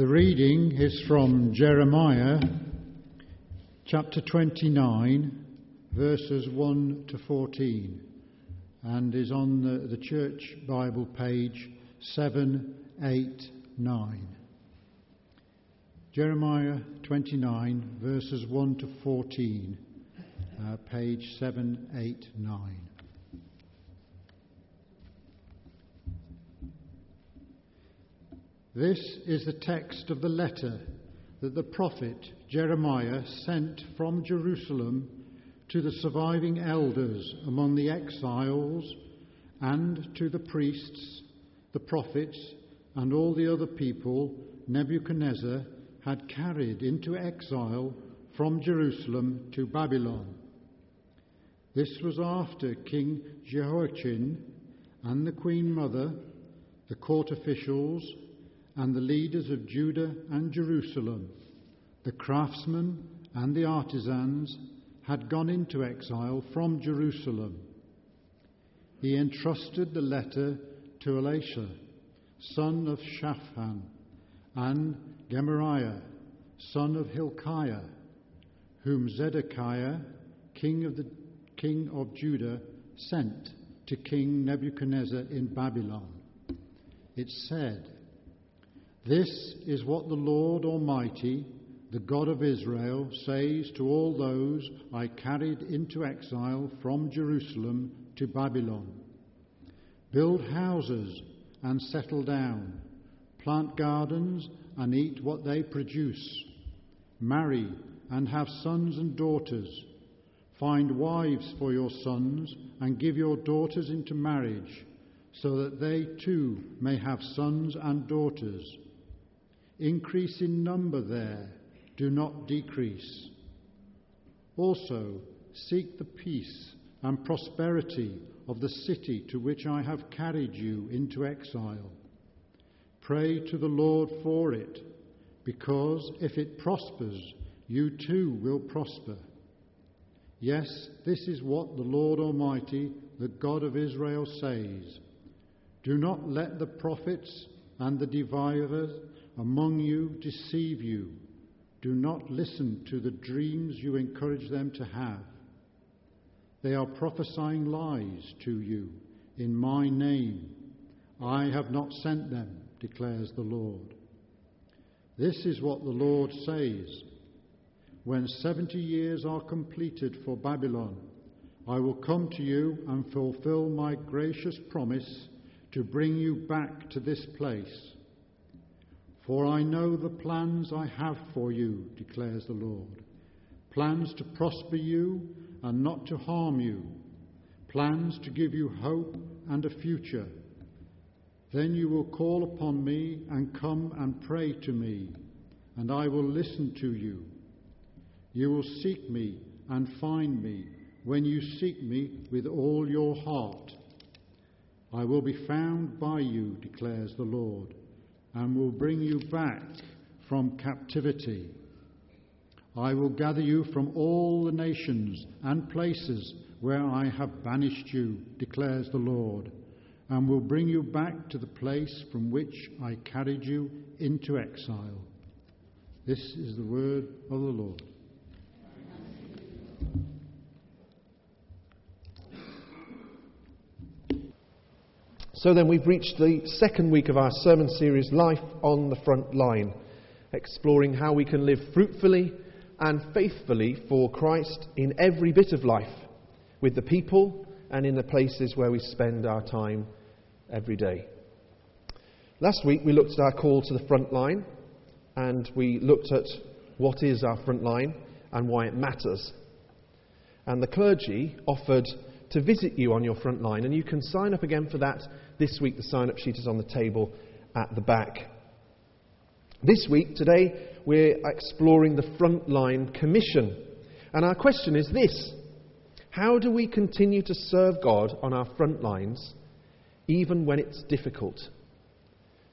The reading is from Jeremiah chapter 29, verses 1 to 14, and is on the, the Church Bible page 789. Jeremiah 29, verses 1 to 14, uh, page 789. This is the text of the letter that the prophet Jeremiah sent from Jerusalem to the surviving elders among the exiles and to the priests, the prophets, and all the other people Nebuchadnezzar had carried into exile from Jerusalem to Babylon. This was after King Jehoiachin and the Queen Mother, the court officials, and the leaders of Judah and Jerusalem, the craftsmen and the artisans, had gone into exile from Jerusalem. He entrusted the letter to Elasah, son of Shaphan, and Gemariah, son of Hilkiah, whom Zedekiah, king of the king of Judah, sent to King Nebuchadnezzar in Babylon. It said, this is what the Lord Almighty, the God of Israel, says to all those I carried into exile from Jerusalem to Babylon. Build houses and settle down, plant gardens and eat what they produce, marry and have sons and daughters. Find wives for your sons and give your daughters into marriage, so that they too may have sons and daughters Increase in number there, do not decrease. Also, seek the peace and prosperity of the city to which I have carried you into exile. Pray to the Lord for it, because if it prospers, you too will prosper. Yes, this is what the Lord Almighty, the God of Israel, says. Do not let the prophets and the diviners among you deceive you. Do not listen to the dreams you encourage them to have. They are prophesying lies to you in my name. I have not sent them, declares the Lord. This is what the Lord says. When 70 years are completed for Babylon, I will come to you and fulfill my gracious promise to bring you back to this place for I know the plans I have for you, declares the Lord plans to prosper you and not to harm you, plans to give you hope and a future. Then you will call upon me and come and pray to me, and I will listen to you. You will seek me and find me when you seek me with all your heart. I will be found by you, declares the Lord and will bring you back from captivity. I will gather you from all the nations and places where I have banished you, declares the Lord, and will bring you back to the place from which I carried you into exile. This is the word of the Lord. So then, we've reached the second week of our sermon series, Life on the Front Line, exploring how we can live fruitfully and faithfully for Christ in every bit of life, with the people and in the places where we spend our time every day. Last week, we looked at our call to the front line, and we looked at what is our front line and why it matters. And the clergy offered to visit you on your front line, and you can sign up again for that this week, the sign up sheet is on the table at the back. This week, today, we're exploring the Frontline Commission. And our question is this How do we continue to serve God on our front lines, even when it's difficult?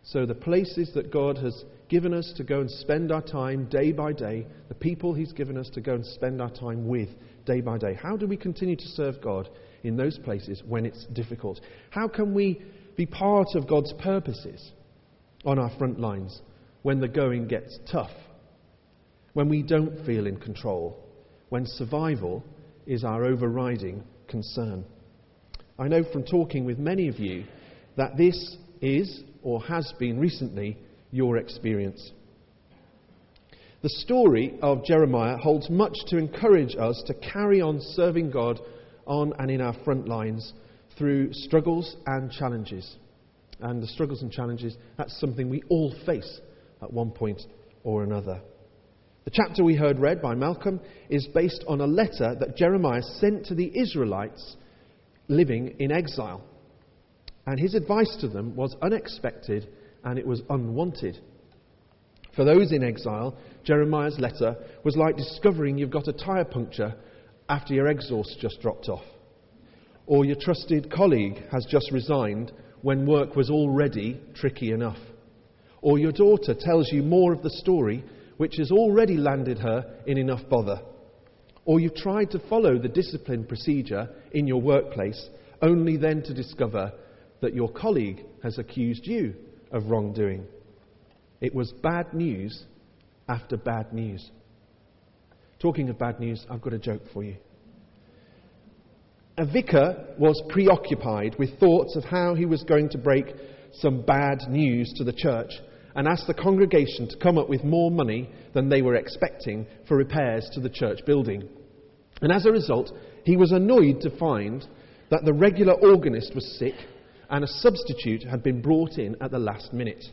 So, the places that God has given us to go and spend our time day by day, the people He's given us to go and spend our time with day by day, how do we continue to serve God in those places when it's difficult? How can we be part of God's purposes on our front lines when the going gets tough, when we don't feel in control, when survival is our overriding concern. I know from talking with many of you that this is or has been recently your experience. The story of Jeremiah holds much to encourage us to carry on serving God on and in our front lines through struggles and challenges. And the struggles and challenges, that's something we all face at one point or another. The chapter we heard read by Malcolm is based on a letter that Jeremiah sent to the Israelites living in exile. And his advice to them was unexpected and it was unwanted. For those in exile, Jeremiah's letter was like discovering you've got a tyre puncture after your exhaust just dropped off, or your trusted colleague has just resigned when work was already tricky enough, or your daughter tells you more of the story which has already landed her in enough bother, or you've tried to follow the discipline procedure in your workplace only then to discover that your colleague has accused you of wrongdoing. It was bad news after bad news. Talking of bad news, I've got a joke for you. A vicar was preoccupied with thoughts of how he was going to break some bad news to the church and asked the congregation to come up with more money than they were expecting for repairs to the church building. And as a result, he was annoyed to find that the regular organist was sick and a substitute had been brought in at the last minute.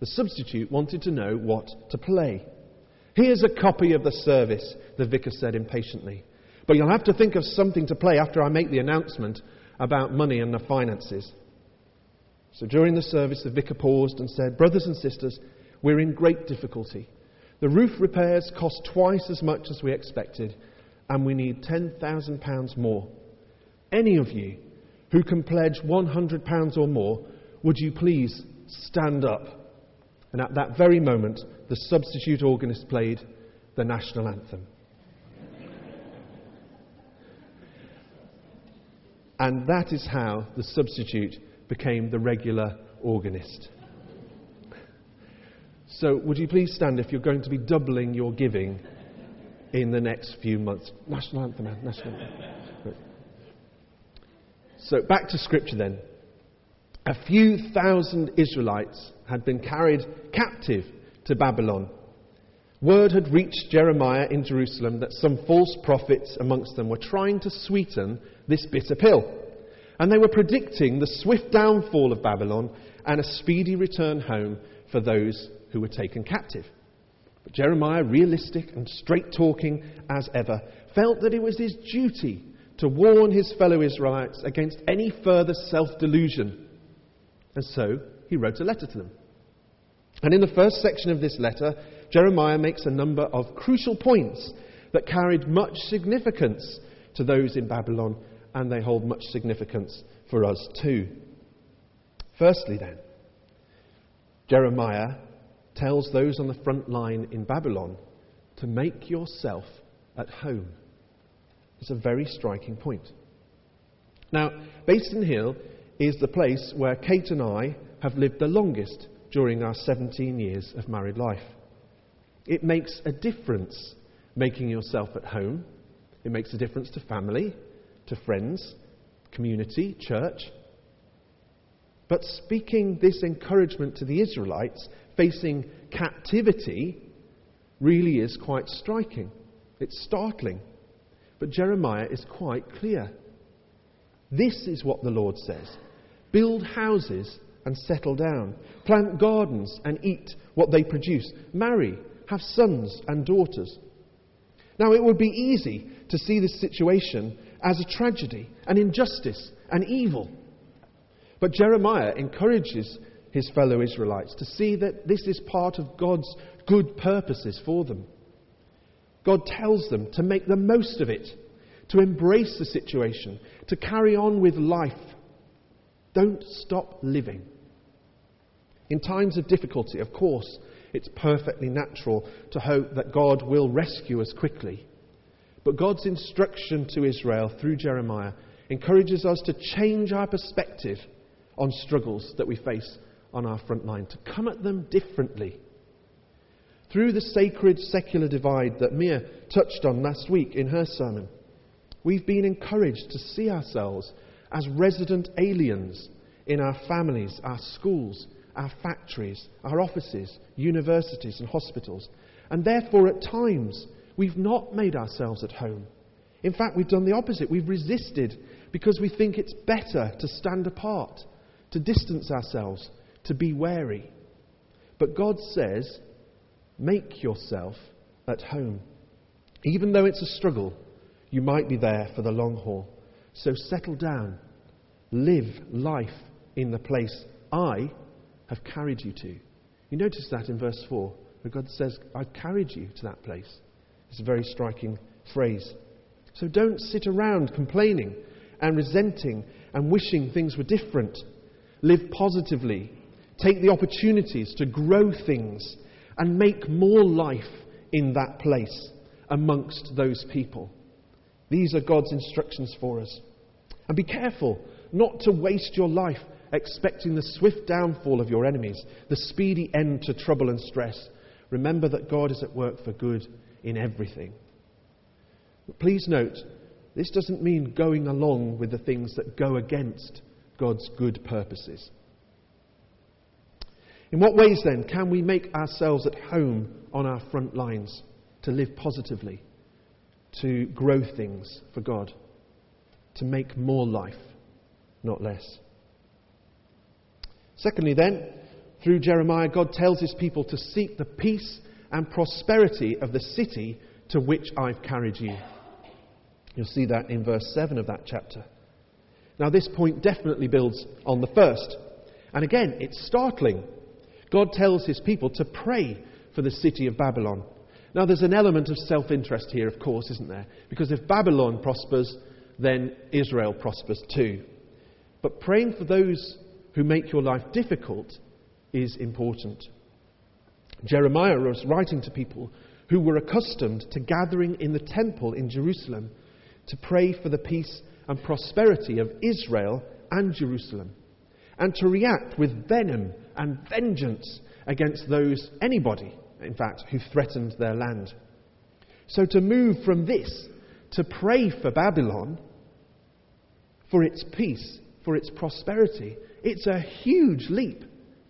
The substitute wanted to know what to play. Here's a copy of the service, the vicar said impatiently. But you'll have to think of something to play after I make the announcement about money and the finances. So during the service, the vicar paused and said, Brothers and sisters, we're in great difficulty. The roof repairs cost twice as much as we expected, and we need £10,000 more. Any of you who can pledge £100 or more, would you please stand up? And at that very moment, the substitute organist played the national anthem. and that is how the substitute became the regular organist. So, would you please stand if you're going to be doubling your giving in the next few months? National anthem, eh? national anthem. So, back to scripture then. A few thousand Israelites had been carried captive to Babylon. Word had reached Jeremiah in Jerusalem that some false prophets amongst them were trying to sweeten this bitter pill. And they were predicting the swift downfall of Babylon and a speedy return home for those who were taken captive. But Jeremiah, realistic and straight talking as ever, felt that it was his duty to warn his fellow Israelites against any further self delusion. And so he wrote a letter to them. And in the first section of this letter, Jeremiah makes a number of crucial points that carried much significance to those in Babylon and they hold much significance for us too. Firstly, then, Jeremiah tells those on the front line in Babylon to make yourself at home. It's a very striking point. Now, Basin Hill is the place where Kate and I have lived the longest during our 17 years of married life. It makes a difference making yourself at home. It makes a difference to family to friends, community, church. But speaking this encouragement to the Israelites facing captivity really is quite striking. It's startling. But Jeremiah is quite clear. This is what the Lord says build houses and settle down, plant gardens and eat what they produce, marry, have sons and daughters. Now, it would be easy to see this situation as a tragedy, an injustice, an evil. But Jeremiah encourages his fellow Israelites to see that this is part of God's good purposes for them. God tells them to make the most of it, to embrace the situation, to carry on with life. Don't stop living. In times of difficulty, of course, it's perfectly natural to hope that God will rescue us quickly. But God's instruction to Israel through Jeremiah encourages us to change our perspective on struggles that we face on our front line, to come at them differently. Through the sacred secular divide that Mia touched on last week in her sermon, we've been encouraged to see ourselves as resident aliens in our families, our schools, our factories, our offices, universities, and hospitals. And therefore, at times, we've not made ourselves at home. In fact, we've done the opposite. We've resisted because we think it's better to stand apart, to distance ourselves, to be wary. But God says, make yourself at home. Even though it's a struggle, you might be there for the long haul. So settle down. Live life in the place I have carried you to. You notice that in verse 4, where God says, I've carried you to that place. It's a very striking phrase. So don't sit around complaining and resenting and wishing things were different. Live positively. Take the opportunities to grow things and make more life in that place amongst those people. These are God's instructions for us. And be careful not to waste your life expecting the swift downfall of your enemies, the speedy end to trouble and stress. Remember that God is at work for good in everything. But please note, this doesn't mean going along with the things that go against God's good purposes. In what ways, then, can we make ourselves at home on our front lines to live positively, to grow things for God, to make more life, not less? Secondly, then, through Jeremiah, God tells his people to seek the peace and prosperity of the city to which I've carried you. You'll see that in verse 7 of that chapter. Now, this point definitely builds on the first. And again, it's startling. God tells his people to pray for the city of Babylon. Now, there's an element of self interest here, of course, isn't there? Because if Babylon prospers, then Israel prospers too. But praying for those who make your life difficult is important. Jeremiah was writing to people who were accustomed to gathering in the temple in Jerusalem to pray for the peace and prosperity of Israel and Jerusalem, and to react with venom and vengeance against those, anybody, in fact, who threatened their land. So to move from this to pray for Babylon, for its peace, for its prosperity, it's a huge leap,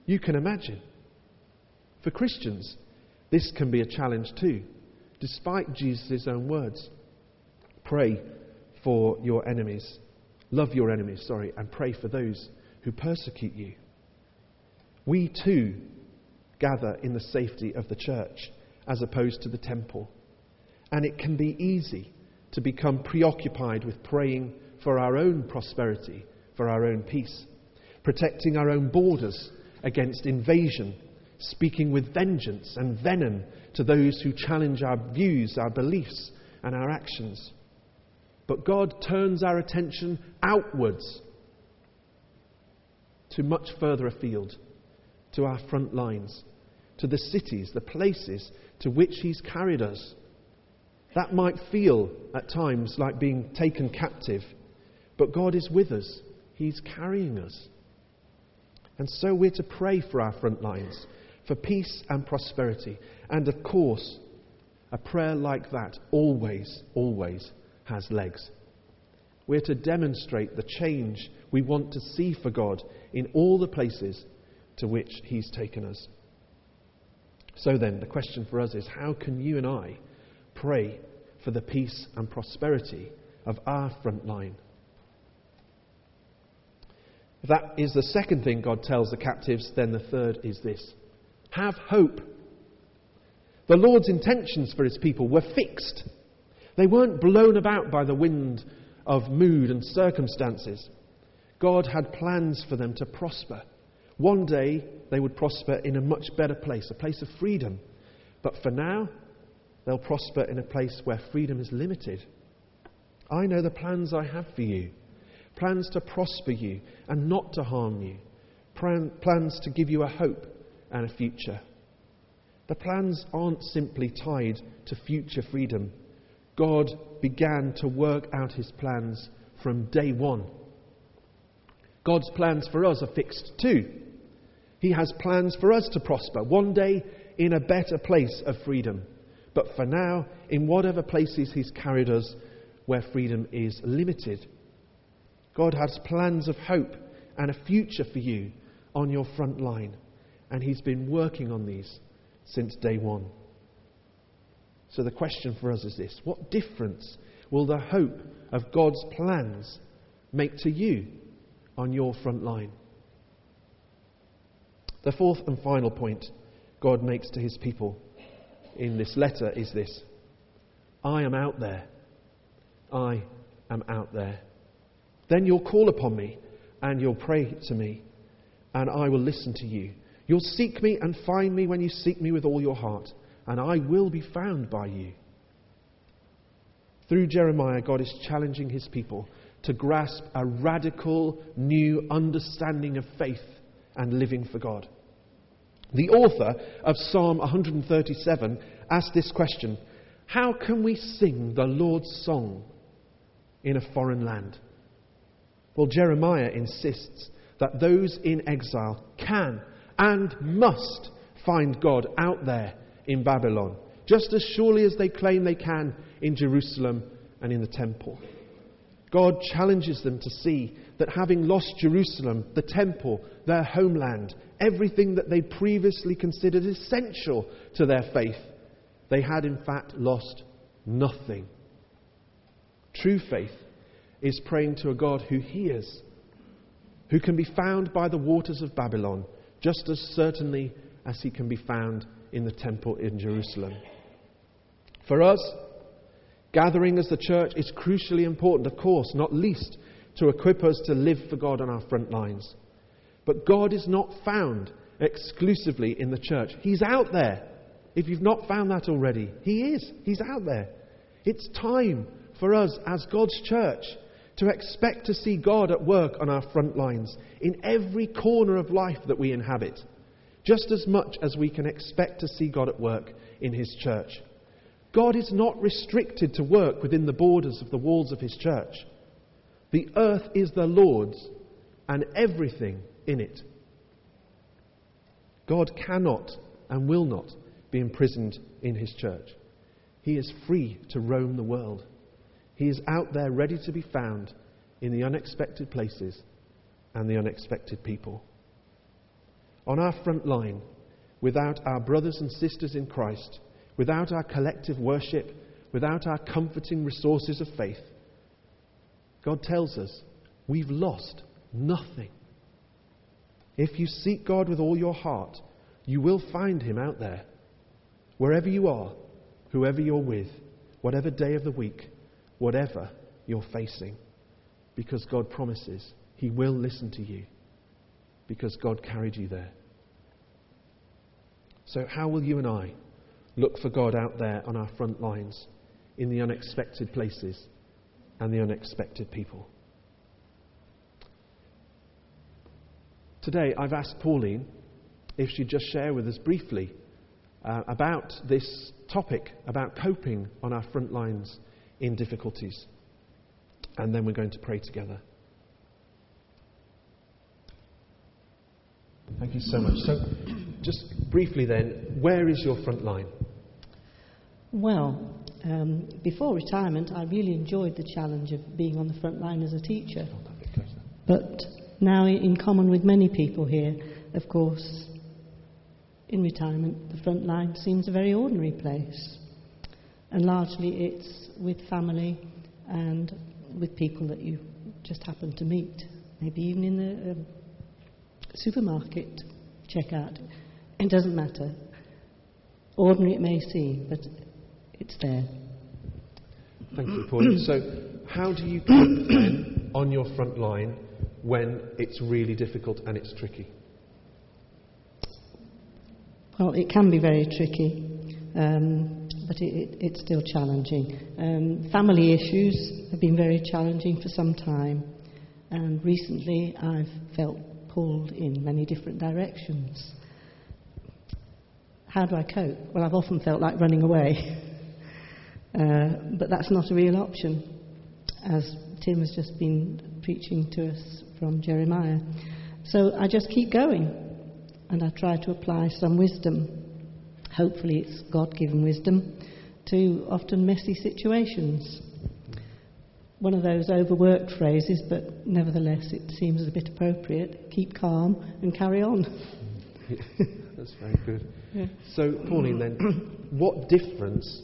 you can imagine. For Christians, this can be a challenge too, despite Jesus' own words. Pray for your enemies. Love your enemies, sorry, and pray for those who persecute you. We too gather in the safety of the church as opposed to the temple. And it can be easy to become preoccupied with praying for our own prosperity, for our own peace, protecting our own borders against invasion, speaking with vengeance and venom to those who challenge our views, our beliefs, and our actions. But God turns our attention outwards to much further afield, to our front lines, to the cities, the places to which He's carried us. That might feel at times like being taken captive, but God is with us. He's carrying us. And so we're to pray for our front lines, for peace and prosperity. And of course, a prayer like that always, always has legs. We're to demonstrate the change we want to see for God in all the places to which He's taken us. So then, the question for us is how can you and I pray for the peace and prosperity of our front line? If that is the second thing God tells the captives, then the third is this have hope. The Lord's intentions for his people were fixed. They weren't blown about by the wind of mood and circumstances. God had plans for them to prosper. One day they would prosper in a much better place, a place of freedom. But for now, they'll prosper in a place where freedom is limited. I know the plans I have for you plans to prosper you and not to harm you, plans to give you a hope and a future. The plans aren't simply tied to future freedom God began to work out his plans from day one. God's plans for us are fixed too. He has plans for us to prosper. One day in a better place of freedom. But for now, in whatever places He's carried us where freedom is limited. God has plans of hope and a future for you on your front line, and He's been working on these since day one. So the question for us is this What difference will the hope of God's plans make to you on your front line? The fourth and final point God makes to his people in this letter is this I am out there. I am out there. Then you'll call upon me and you'll pray to me, and I will listen to you. You'll seek me and find me when you seek me with all your heart, and I will be found by you. Through Jeremiah, God is challenging his people to grasp a radical new understanding of faith and living for God. The author of Psalm 137 asked this question How can we sing the Lord's song in a foreign land? Well, Jeremiah insists that those in exile can and must find God out there in Babylon, just as surely as they claim they can in Jerusalem and in the temple. God challenges them to see that having lost Jerusalem, the temple, their homeland, everything that they previously considered essential to their faith, they had in fact lost nothing. True faith is praying to a God who hears, who can be found by the waters of Babylon just as certainly as he can be found in the temple in Jerusalem. For us, gathering as the church is crucially important, of course, not least to equip us to live for God on our front lines. But God is not found exclusively in the church. He's out there. If you've not found that already, He is. He's out there. It's time for us as God's church to expect to see God at work on our front lines in every corner of life that we inhabit, just as much as we can expect to see God at work in His church. God is not restricted to work within the borders of the walls of His church. The earth is the Lord's and everything in it. God cannot and will not be imprisoned in his church. He is free to roam the world. He is out there ready to be found in the unexpected places and the unexpected people. On our front line, without our brothers and sisters in Christ, without our collective worship, without our comforting resources of faith, God tells us we've lost nothing. If you seek God with all your heart, you will find Him out there. Wherever you are, whoever you're with, whatever day of the week, whatever you're facing. Because God promises He will listen to you. Because God carried you there. So, how will you and I look for God out there on our front lines, in the unexpected places and the unexpected people? Today, I've asked Pauline if she'd just share with us briefly uh, about this topic, about coping on our front lines in difficulties. And then we're going to pray together. Thank you so much. So, just briefly then, where is your front line? Well, um, before retirement, I really enjoyed the challenge of being on the front line as a teacher. But now, in common with many people here, of course, in retirement, the front line seems a very ordinary place. And largely it's with family and with people that you just happen to meet, maybe even in the uh, supermarket checkout. It doesn't matter. Ordinary it may seem, but it's there. Thank you, Paul. so, how do you then on your front line when it's really difficult and it's tricky? Well, it can be very tricky, um, but it, it, it's still challenging. Um, family issues have been very challenging for some time, and recently I've felt pulled in many different directions. How do I cope? Well, I've often felt like running away, uh, but that's not a real option, as Tim has just been preaching to us from Jeremiah. So I just keep going and I try to apply some wisdom. hopefully it's God given wisdom, to often messy situations. One of those overworked phrases, but nevertheless it seems a bit appropriate keep calm and carry on. That's very good. Yeah. So, Pauline, then, what difference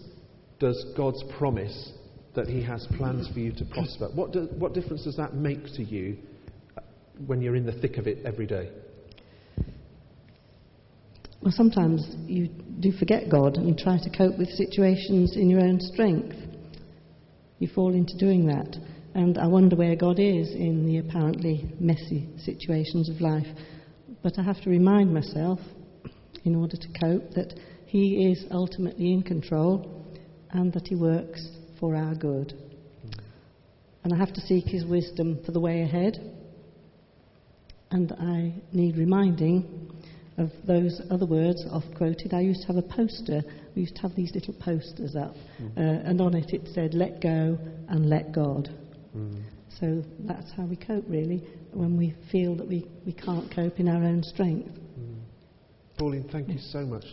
does God's promise that He has plans for you to prosper, what, do, what difference does that make to you uh, when you're in the thick of it every day? Well, sometimes you do forget God and try to cope with situations in your own strength. You fall into doing that. And I wonder where God is in the apparently messy situations of life. But I have to remind myself, in order to cope, that He is ultimately in control and that He works for our good. And I have to seek His wisdom for the way ahead. And I need reminding of those other words oft quoted. I used to have a poster. We used to have these little posters up, mm. uh, and on it it said, Let go and let God. Mm. So that's how we cope, really, when we feel that we, we can't cope in our own strength. Mm. Pauline, thank you so much.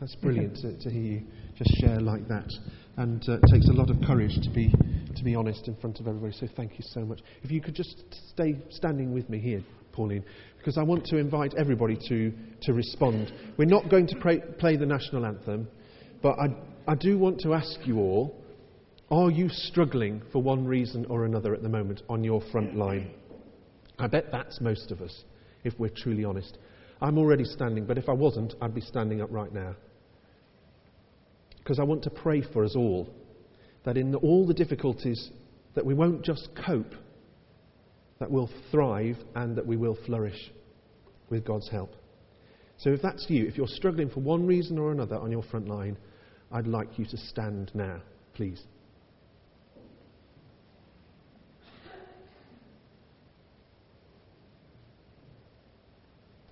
That's brilliant to, to, hear you just share like that. And uh, it takes a lot of courage to be, to be honest in front of everybody. So thank you so much. If you could just stay standing with me here, Pauline, because I want to invite everybody to, to respond. We're not going to pray, play the national anthem, but I, I do want to ask you all are you struggling for one reason or another at the moment on your front line? I bet that's most of us, if we're truly honest. I'm already standing, but if I wasn't, I'd be standing up right now. Because I want to pray for us all that in all the difficulties, that we won't just cope, that we'll thrive and that we will flourish with God's help. So if that's you, if you're struggling for one reason or another on your front line, I'd like you to stand now, please.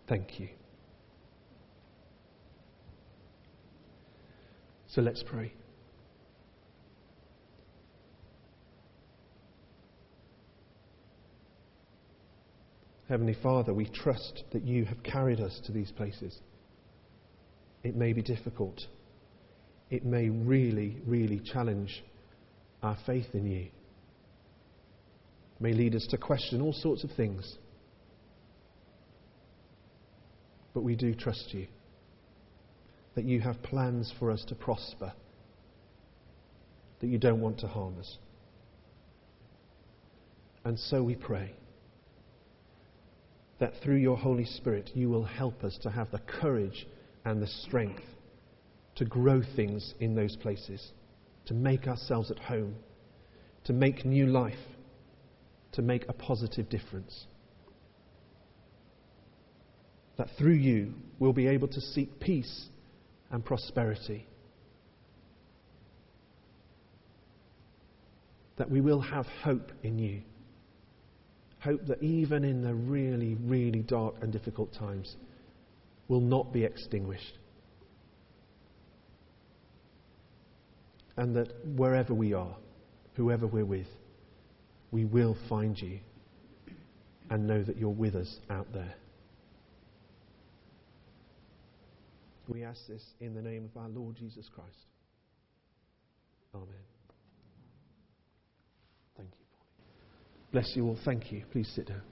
Thank you. So let's pray. Heavenly Father, we trust that you have carried us to these places. It may be difficult. It may really, really challenge our faith in you. It may lead us to question all sorts of things. But we do trust you that you have plans for us to prosper, that you don't want to harm us. And so we pray that through your Holy Spirit you will help us to have the courage and the strength to grow things in those places, to make ourselves at home, to make new life, to make a positive difference. That through you we'll be able to seek peace and prosperity. That we will have hope in you. Hope that even in the really, really dark and difficult times will not be extinguished. And that wherever we are, whoever we're with, we will find you and know that you're with us out there. We ask this in the name of our Lord Jesus Christ. Amen. Thank you. Bless you all. Thank you. Please sit down.